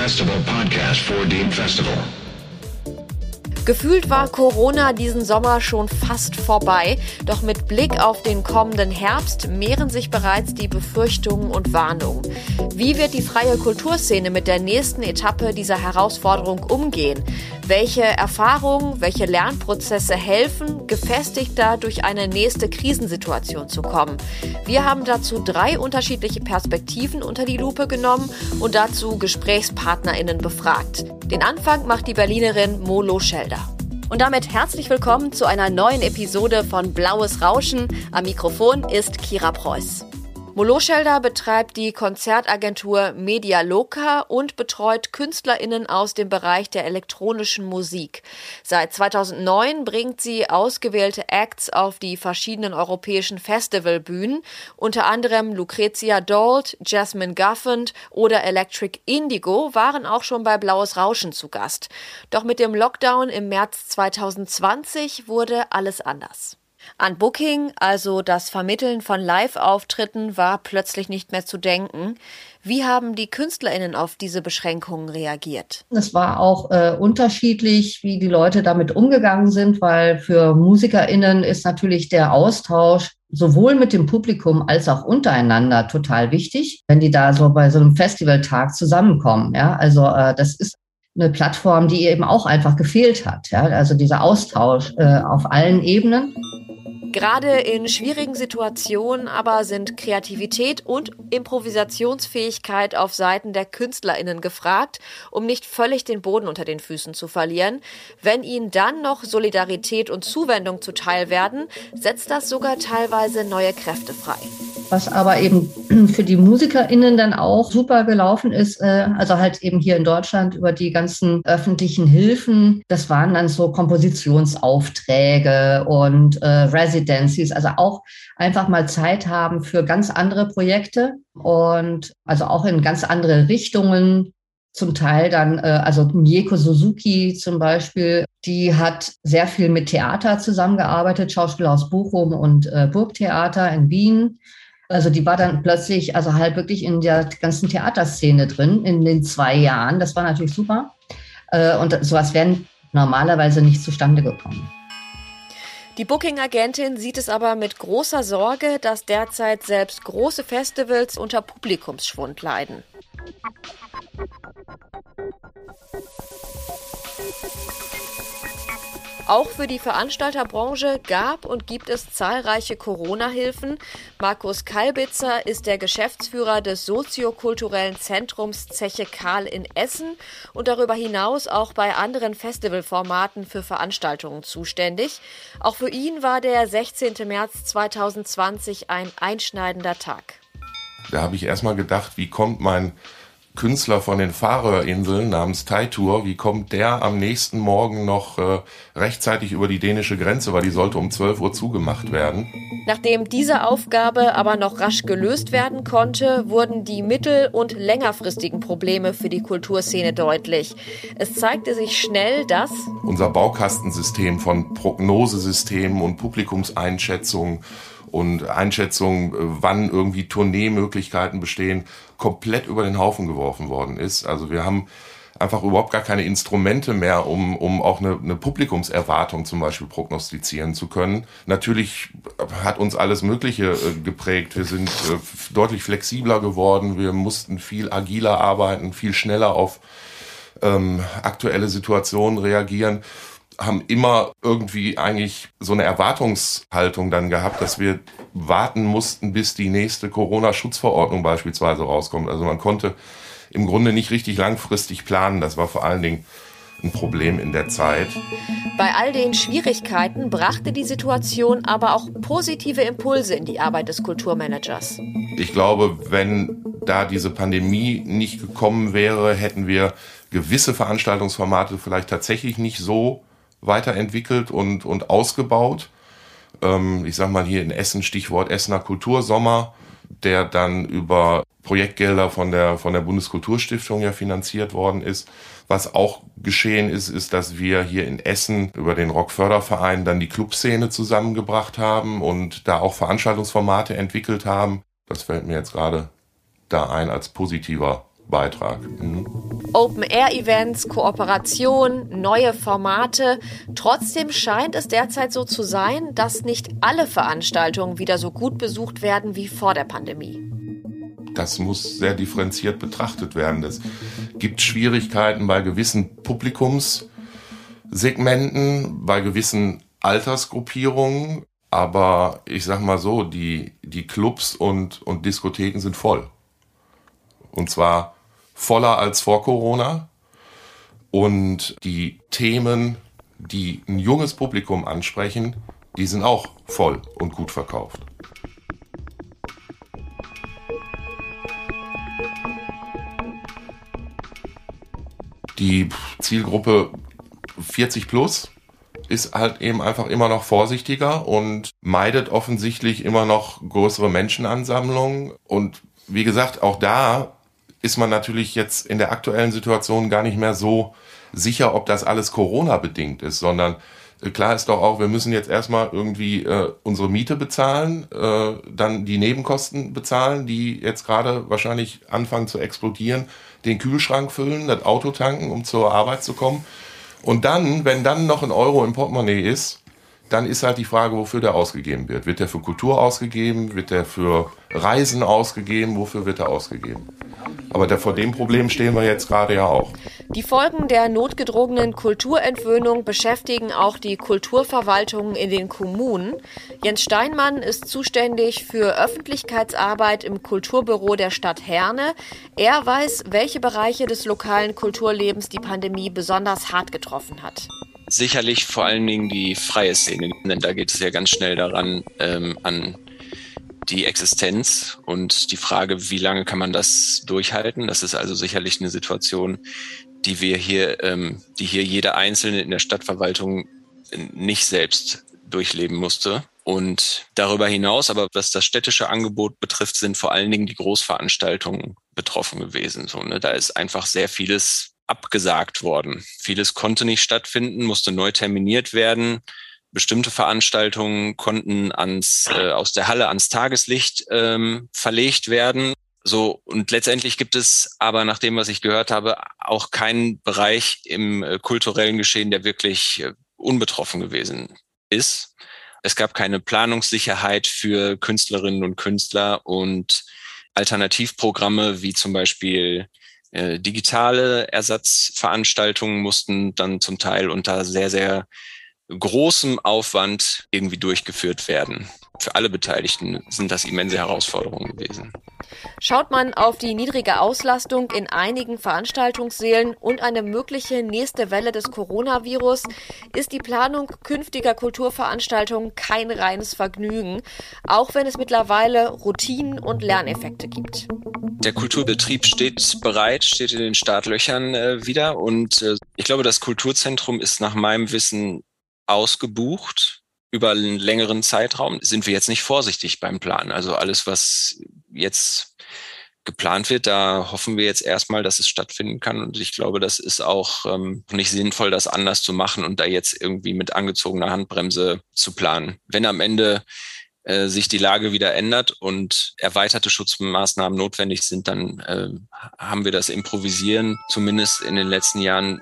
Festival podcast for Dean Festival. Gefühlt war Corona diesen Sommer schon fast vorbei, doch mit Blick auf den kommenden Herbst mehren sich bereits die Befürchtungen und Warnungen. Wie wird die freie Kulturszene mit der nächsten Etappe dieser Herausforderung umgehen? Welche Erfahrungen, welche Lernprozesse helfen, gefestigter durch eine nächste Krisensituation zu kommen? Wir haben dazu drei unterschiedliche Perspektiven unter die Lupe genommen und dazu GesprächspartnerInnen befragt. Den Anfang macht die Berlinerin Molo Schelder. Und damit herzlich willkommen zu einer neuen Episode von Blaues Rauschen. Am Mikrofon ist Kira Preuß. Moloschelder betreibt die Konzertagentur Media Loca und betreut KünstlerInnen aus dem Bereich der elektronischen Musik. Seit 2009 bringt sie ausgewählte Acts auf die verschiedenen europäischen Festivalbühnen, unter anderem Lucrezia Dolt, Jasmine Guffend oder Electric Indigo waren auch schon bei Blaues Rauschen zu Gast. Doch mit dem Lockdown im März 2020 wurde alles anders. An Booking, also das Vermitteln von Live-Auftritten, war plötzlich nicht mehr zu denken. Wie haben die KünstlerInnen auf diese Beschränkungen reagiert? Es war auch äh, unterschiedlich, wie die Leute damit umgegangen sind, weil für MusikerInnen ist natürlich der Austausch sowohl mit dem Publikum als auch untereinander total wichtig, wenn die da so bei so einem Festivaltag zusammenkommen. Ja, also äh, das ist eine Plattform, die eben auch einfach gefehlt hat. Ja, also dieser Austausch äh, auf allen Ebenen. Gerade in schwierigen Situationen aber sind Kreativität und Improvisationsfähigkeit auf Seiten der KünstlerInnen gefragt, um nicht völlig den Boden unter den Füßen zu verlieren. Wenn ihnen dann noch Solidarität und Zuwendung zuteil werden, setzt das sogar teilweise neue Kräfte frei. Was aber eben für die MusikerInnen dann auch super gelaufen ist, äh, also halt eben hier in Deutschland über die ganzen öffentlichen Hilfen, das waren dann so Kompositionsaufträge und äh, Residencies, also auch einfach mal Zeit haben für ganz andere Projekte und also auch in ganz andere Richtungen zum Teil dann, äh, also Mieko Suzuki zum Beispiel, die hat sehr viel mit Theater zusammengearbeitet, Schauspieler aus Bochum und Burgtheater in Wien. Also die war dann plötzlich, also halt wirklich in der ganzen Theaterszene drin in den zwei Jahren. Das war natürlich super. Äh, und sowas wäre normalerweise nicht zustande gekommen. Die Booking-Agentin sieht es aber mit großer Sorge, dass derzeit selbst große Festivals unter Publikumsschwund leiden. Auch für die Veranstalterbranche gab und gibt es zahlreiche Corona-Hilfen. Markus Kalbitzer ist der Geschäftsführer des soziokulturellen Zentrums Zeche Karl in Essen und darüber hinaus auch bei anderen Festivalformaten für Veranstaltungen zuständig. Auch für ihn war der 16. März 2020 ein einschneidender Tag. Da habe ich erstmal gedacht, wie kommt mein Künstler von den Färöerinseln namens Taitur, wie kommt der am nächsten Morgen noch äh, rechtzeitig über die dänische Grenze, weil die sollte um 12 Uhr zugemacht werden. Nachdem diese Aufgabe aber noch rasch gelöst werden konnte, wurden die mittel- und längerfristigen Probleme für die Kulturszene deutlich. Es zeigte sich schnell, dass unser Baukastensystem von Prognosesystemen und Publikumseinschätzungen und Einschätzung, wann irgendwie Tourneemöglichkeiten bestehen, komplett über den Haufen geworfen worden ist. Also wir haben einfach überhaupt gar keine Instrumente mehr, um, um auch eine, eine Publikumserwartung zum Beispiel prognostizieren zu können. Natürlich hat uns alles Mögliche äh, geprägt. Wir sind äh, deutlich flexibler geworden. Wir mussten viel agiler arbeiten, viel schneller auf ähm, aktuelle Situationen reagieren haben immer irgendwie eigentlich so eine Erwartungshaltung dann gehabt, dass wir warten mussten, bis die nächste Corona-Schutzverordnung beispielsweise rauskommt. Also man konnte im Grunde nicht richtig langfristig planen. Das war vor allen Dingen ein Problem in der Zeit. Bei all den Schwierigkeiten brachte die Situation aber auch positive Impulse in die Arbeit des Kulturmanagers. Ich glaube, wenn da diese Pandemie nicht gekommen wäre, hätten wir gewisse Veranstaltungsformate vielleicht tatsächlich nicht so weiterentwickelt und, und ausgebaut. Ähm, ich sag mal hier in Essen, Stichwort Essener Kultursommer, der dann über Projektgelder von der, von der Bundeskulturstiftung ja finanziert worden ist. Was auch geschehen ist, ist, dass wir hier in Essen über den Rockförderverein dann die Clubszene zusammengebracht haben und da auch Veranstaltungsformate entwickelt haben. Das fällt mir jetzt gerade da ein als positiver Beitrag. Mhm. Open-Air-Events, Kooperation, neue Formate. Trotzdem scheint es derzeit so zu sein, dass nicht alle Veranstaltungen wieder so gut besucht werden wie vor der Pandemie. Das muss sehr differenziert betrachtet werden. Es gibt Schwierigkeiten bei gewissen Publikumssegmenten, bei gewissen Altersgruppierungen. Aber ich sag mal so, die, die Clubs und, und Diskotheken sind voll. Und zwar voller als vor Corona. Und die Themen, die ein junges Publikum ansprechen, die sind auch voll und gut verkauft. Die Zielgruppe 40 plus ist halt eben einfach immer noch vorsichtiger und meidet offensichtlich immer noch größere Menschenansammlungen. Und wie gesagt, auch da ist man natürlich jetzt in der aktuellen Situation gar nicht mehr so sicher, ob das alles Corona-bedingt ist, sondern äh, klar ist doch auch, wir müssen jetzt erstmal irgendwie äh, unsere Miete bezahlen, äh, dann die Nebenkosten bezahlen, die jetzt gerade wahrscheinlich anfangen zu explodieren, den Kühlschrank füllen, das Auto tanken, um zur Arbeit zu kommen. Und dann, wenn dann noch ein Euro im Portemonnaie ist, dann ist halt die Frage, wofür der ausgegeben wird. Wird der für Kultur ausgegeben? Wird der für Reisen ausgegeben? Wofür wird er ausgegeben? Aber der, vor dem Problem stehen wir jetzt gerade ja auch. Die Folgen der notgedrungenen Kulturentwöhnung beschäftigen auch die Kulturverwaltungen in den Kommunen. Jens Steinmann ist zuständig für Öffentlichkeitsarbeit im Kulturbüro der Stadt Herne. Er weiß, welche Bereiche des lokalen Kulturlebens die Pandemie besonders hart getroffen hat sicherlich vor allen Dingen die freie Szene, denn da geht es ja ganz schnell daran, ähm, an die Existenz und die Frage, wie lange kann man das durchhalten. Das ist also sicherlich eine Situation, die wir hier, ähm, die hier jeder Einzelne in der Stadtverwaltung nicht selbst durchleben musste. Und darüber hinaus, aber was das städtische Angebot betrifft, sind vor allen Dingen die Großveranstaltungen betroffen gewesen. So, ne? Da ist einfach sehr vieles abgesagt worden. Vieles konnte nicht stattfinden, musste neu terminiert werden. Bestimmte Veranstaltungen konnten ans, äh, aus der Halle ans Tageslicht ähm, verlegt werden. So, und letztendlich gibt es aber nach dem, was ich gehört habe, auch keinen Bereich im äh, kulturellen Geschehen, der wirklich äh, unbetroffen gewesen ist. Es gab keine Planungssicherheit für Künstlerinnen und Künstler und Alternativprogramme wie zum Beispiel äh, digitale Ersatzveranstaltungen mussten dann zum Teil unter sehr, sehr großem Aufwand irgendwie durchgeführt werden. Für alle Beteiligten sind das immense Herausforderungen gewesen. Schaut man auf die niedrige Auslastung in einigen Veranstaltungssälen und eine mögliche nächste Welle des Coronavirus, ist die Planung künftiger Kulturveranstaltungen kein reines Vergnügen, auch wenn es mittlerweile Routinen und Lerneffekte gibt. Der Kulturbetrieb steht bereit, steht in den Startlöchern äh, wieder und äh, ich glaube, das Kulturzentrum ist nach meinem Wissen ausgebucht über einen längeren Zeitraum. Sind wir jetzt nicht vorsichtig beim Plan. Also alles, was jetzt geplant wird, da hoffen wir jetzt erstmal, dass es stattfinden kann. Und ich glaube, das ist auch ähm, nicht sinnvoll, das anders zu machen und da jetzt irgendwie mit angezogener Handbremse zu planen. Wenn am Ende äh, sich die Lage wieder ändert und erweiterte Schutzmaßnahmen notwendig sind, dann äh, haben wir das Improvisieren zumindest in den letzten Jahren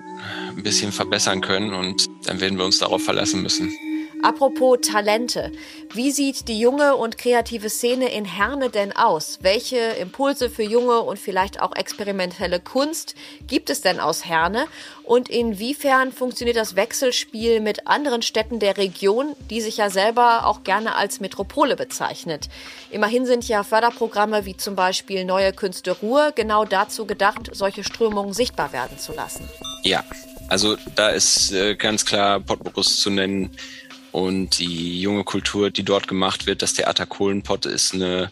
ein bisschen verbessern können und dann werden wir uns darauf verlassen müssen. Apropos Talente. Wie sieht die junge und kreative Szene in Herne denn aus? Welche Impulse für junge und vielleicht auch experimentelle Kunst gibt es denn aus Herne? Und inwiefern funktioniert das Wechselspiel mit anderen Städten der Region, die sich ja selber auch gerne als Metropole bezeichnet? Immerhin sind ja Förderprogramme wie zum Beispiel Neue Künste Ruhr genau dazu gedacht, solche Strömungen sichtbar werden zu lassen. Ja, also da ist äh, ganz klar Potbus zu nennen und die junge Kultur, die dort gemacht wird, das Theater Kohlenpott ist eine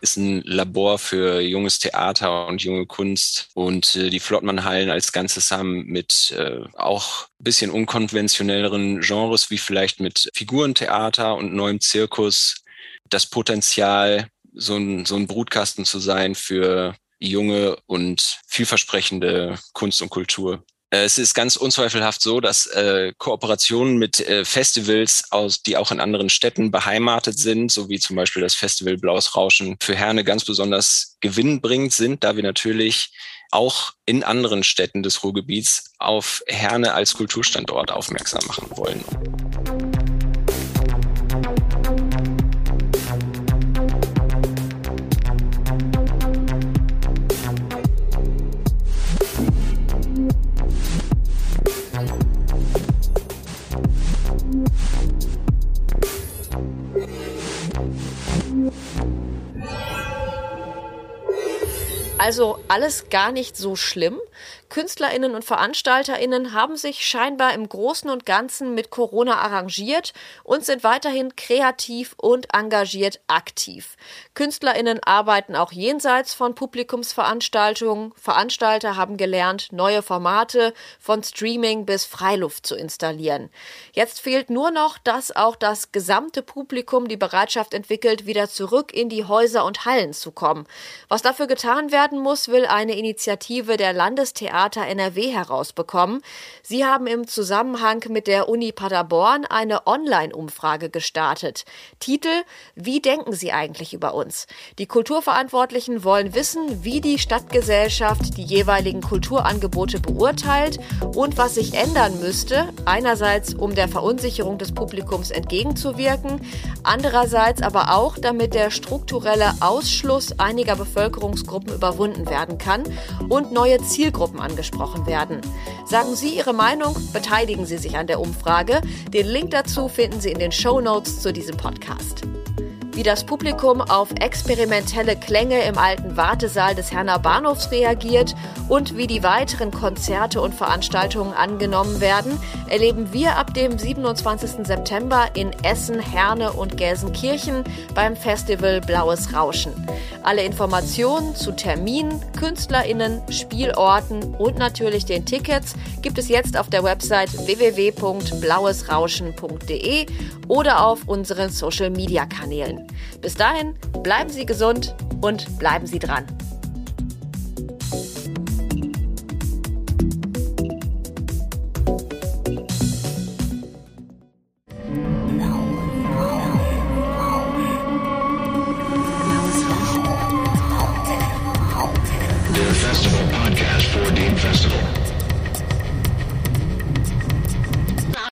ist ein Labor für junges Theater und junge Kunst und äh, die Flottmannhallen als Ganzes haben mit äh, auch bisschen unkonventionelleren Genres wie vielleicht mit Figurentheater und neuem Zirkus das Potenzial, so ein, so ein Brutkasten zu sein für junge und vielversprechende Kunst und Kultur. Äh, es ist ganz unzweifelhaft so, dass äh, Kooperationen mit äh, Festivals, aus, die auch in anderen Städten beheimatet sind, so wie zum Beispiel das Festival Blaues Rauschen für Herne ganz besonders gewinnbringend sind, da wir natürlich auch in anderen Städten des Ruhrgebiets auf Herne als Kulturstandort aufmerksam machen wollen. Also alles gar nicht so schlimm. Künstlerinnen und Veranstalterinnen haben sich scheinbar im Großen und Ganzen mit Corona arrangiert und sind weiterhin kreativ und engagiert aktiv. Künstlerinnen arbeiten auch jenseits von Publikumsveranstaltungen. Veranstalter haben gelernt, neue Formate von Streaming bis Freiluft zu installieren. Jetzt fehlt nur noch, dass auch das gesamte Publikum die Bereitschaft entwickelt, wieder zurück in die Häuser und Hallen zu kommen. Was dafür getan werden muss, will eine Initiative der Landestheater Theater NRW herausbekommen. Sie haben im Zusammenhang mit der Uni Paderborn eine Online-Umfrage gestartet. Titel Wie denken Sie eigentlich über uns? Die Kulturverantwortlichen wollen wissen, wie die Stadtgesellschaft die jeweiligen Kulturangebote beurteilt und was sich ändern müsste, einerseits um der Verunsicherung des Publikums entgegenzuwirken, andererseits aber auch, damit der strukturelle Ausschluss einiger Bevölkerungsgruppen überwunden werden kann und neue Zielgruppen angesprochen werden. Sagen Sie Ihre Meinung, beteiligen Sie sich an der Umfrage. Den Link dazu finden Sie in den Show Notes zu diesem Podcast wie das Publikum auf experimentelle Klänge im alten Wartesaal des Herner Bahnhofs reagiert und wie die weiteren Konzerte und Veranstaltungen angenommen werden, erleben wir ab dem 27. September in Essen, Herne und Gelsenkirchen beim Festival Blaues Rauschen. Alle Informationen zu Terminen, KünstlerInnen, Spielorten und natürlich den Tickets gibt es jetzt auf der Website www.blauesrauschen.de oder auf unseren Social Media Kanälen. Bis dahin, bleiben Sie gesund und bleiben Sie dran.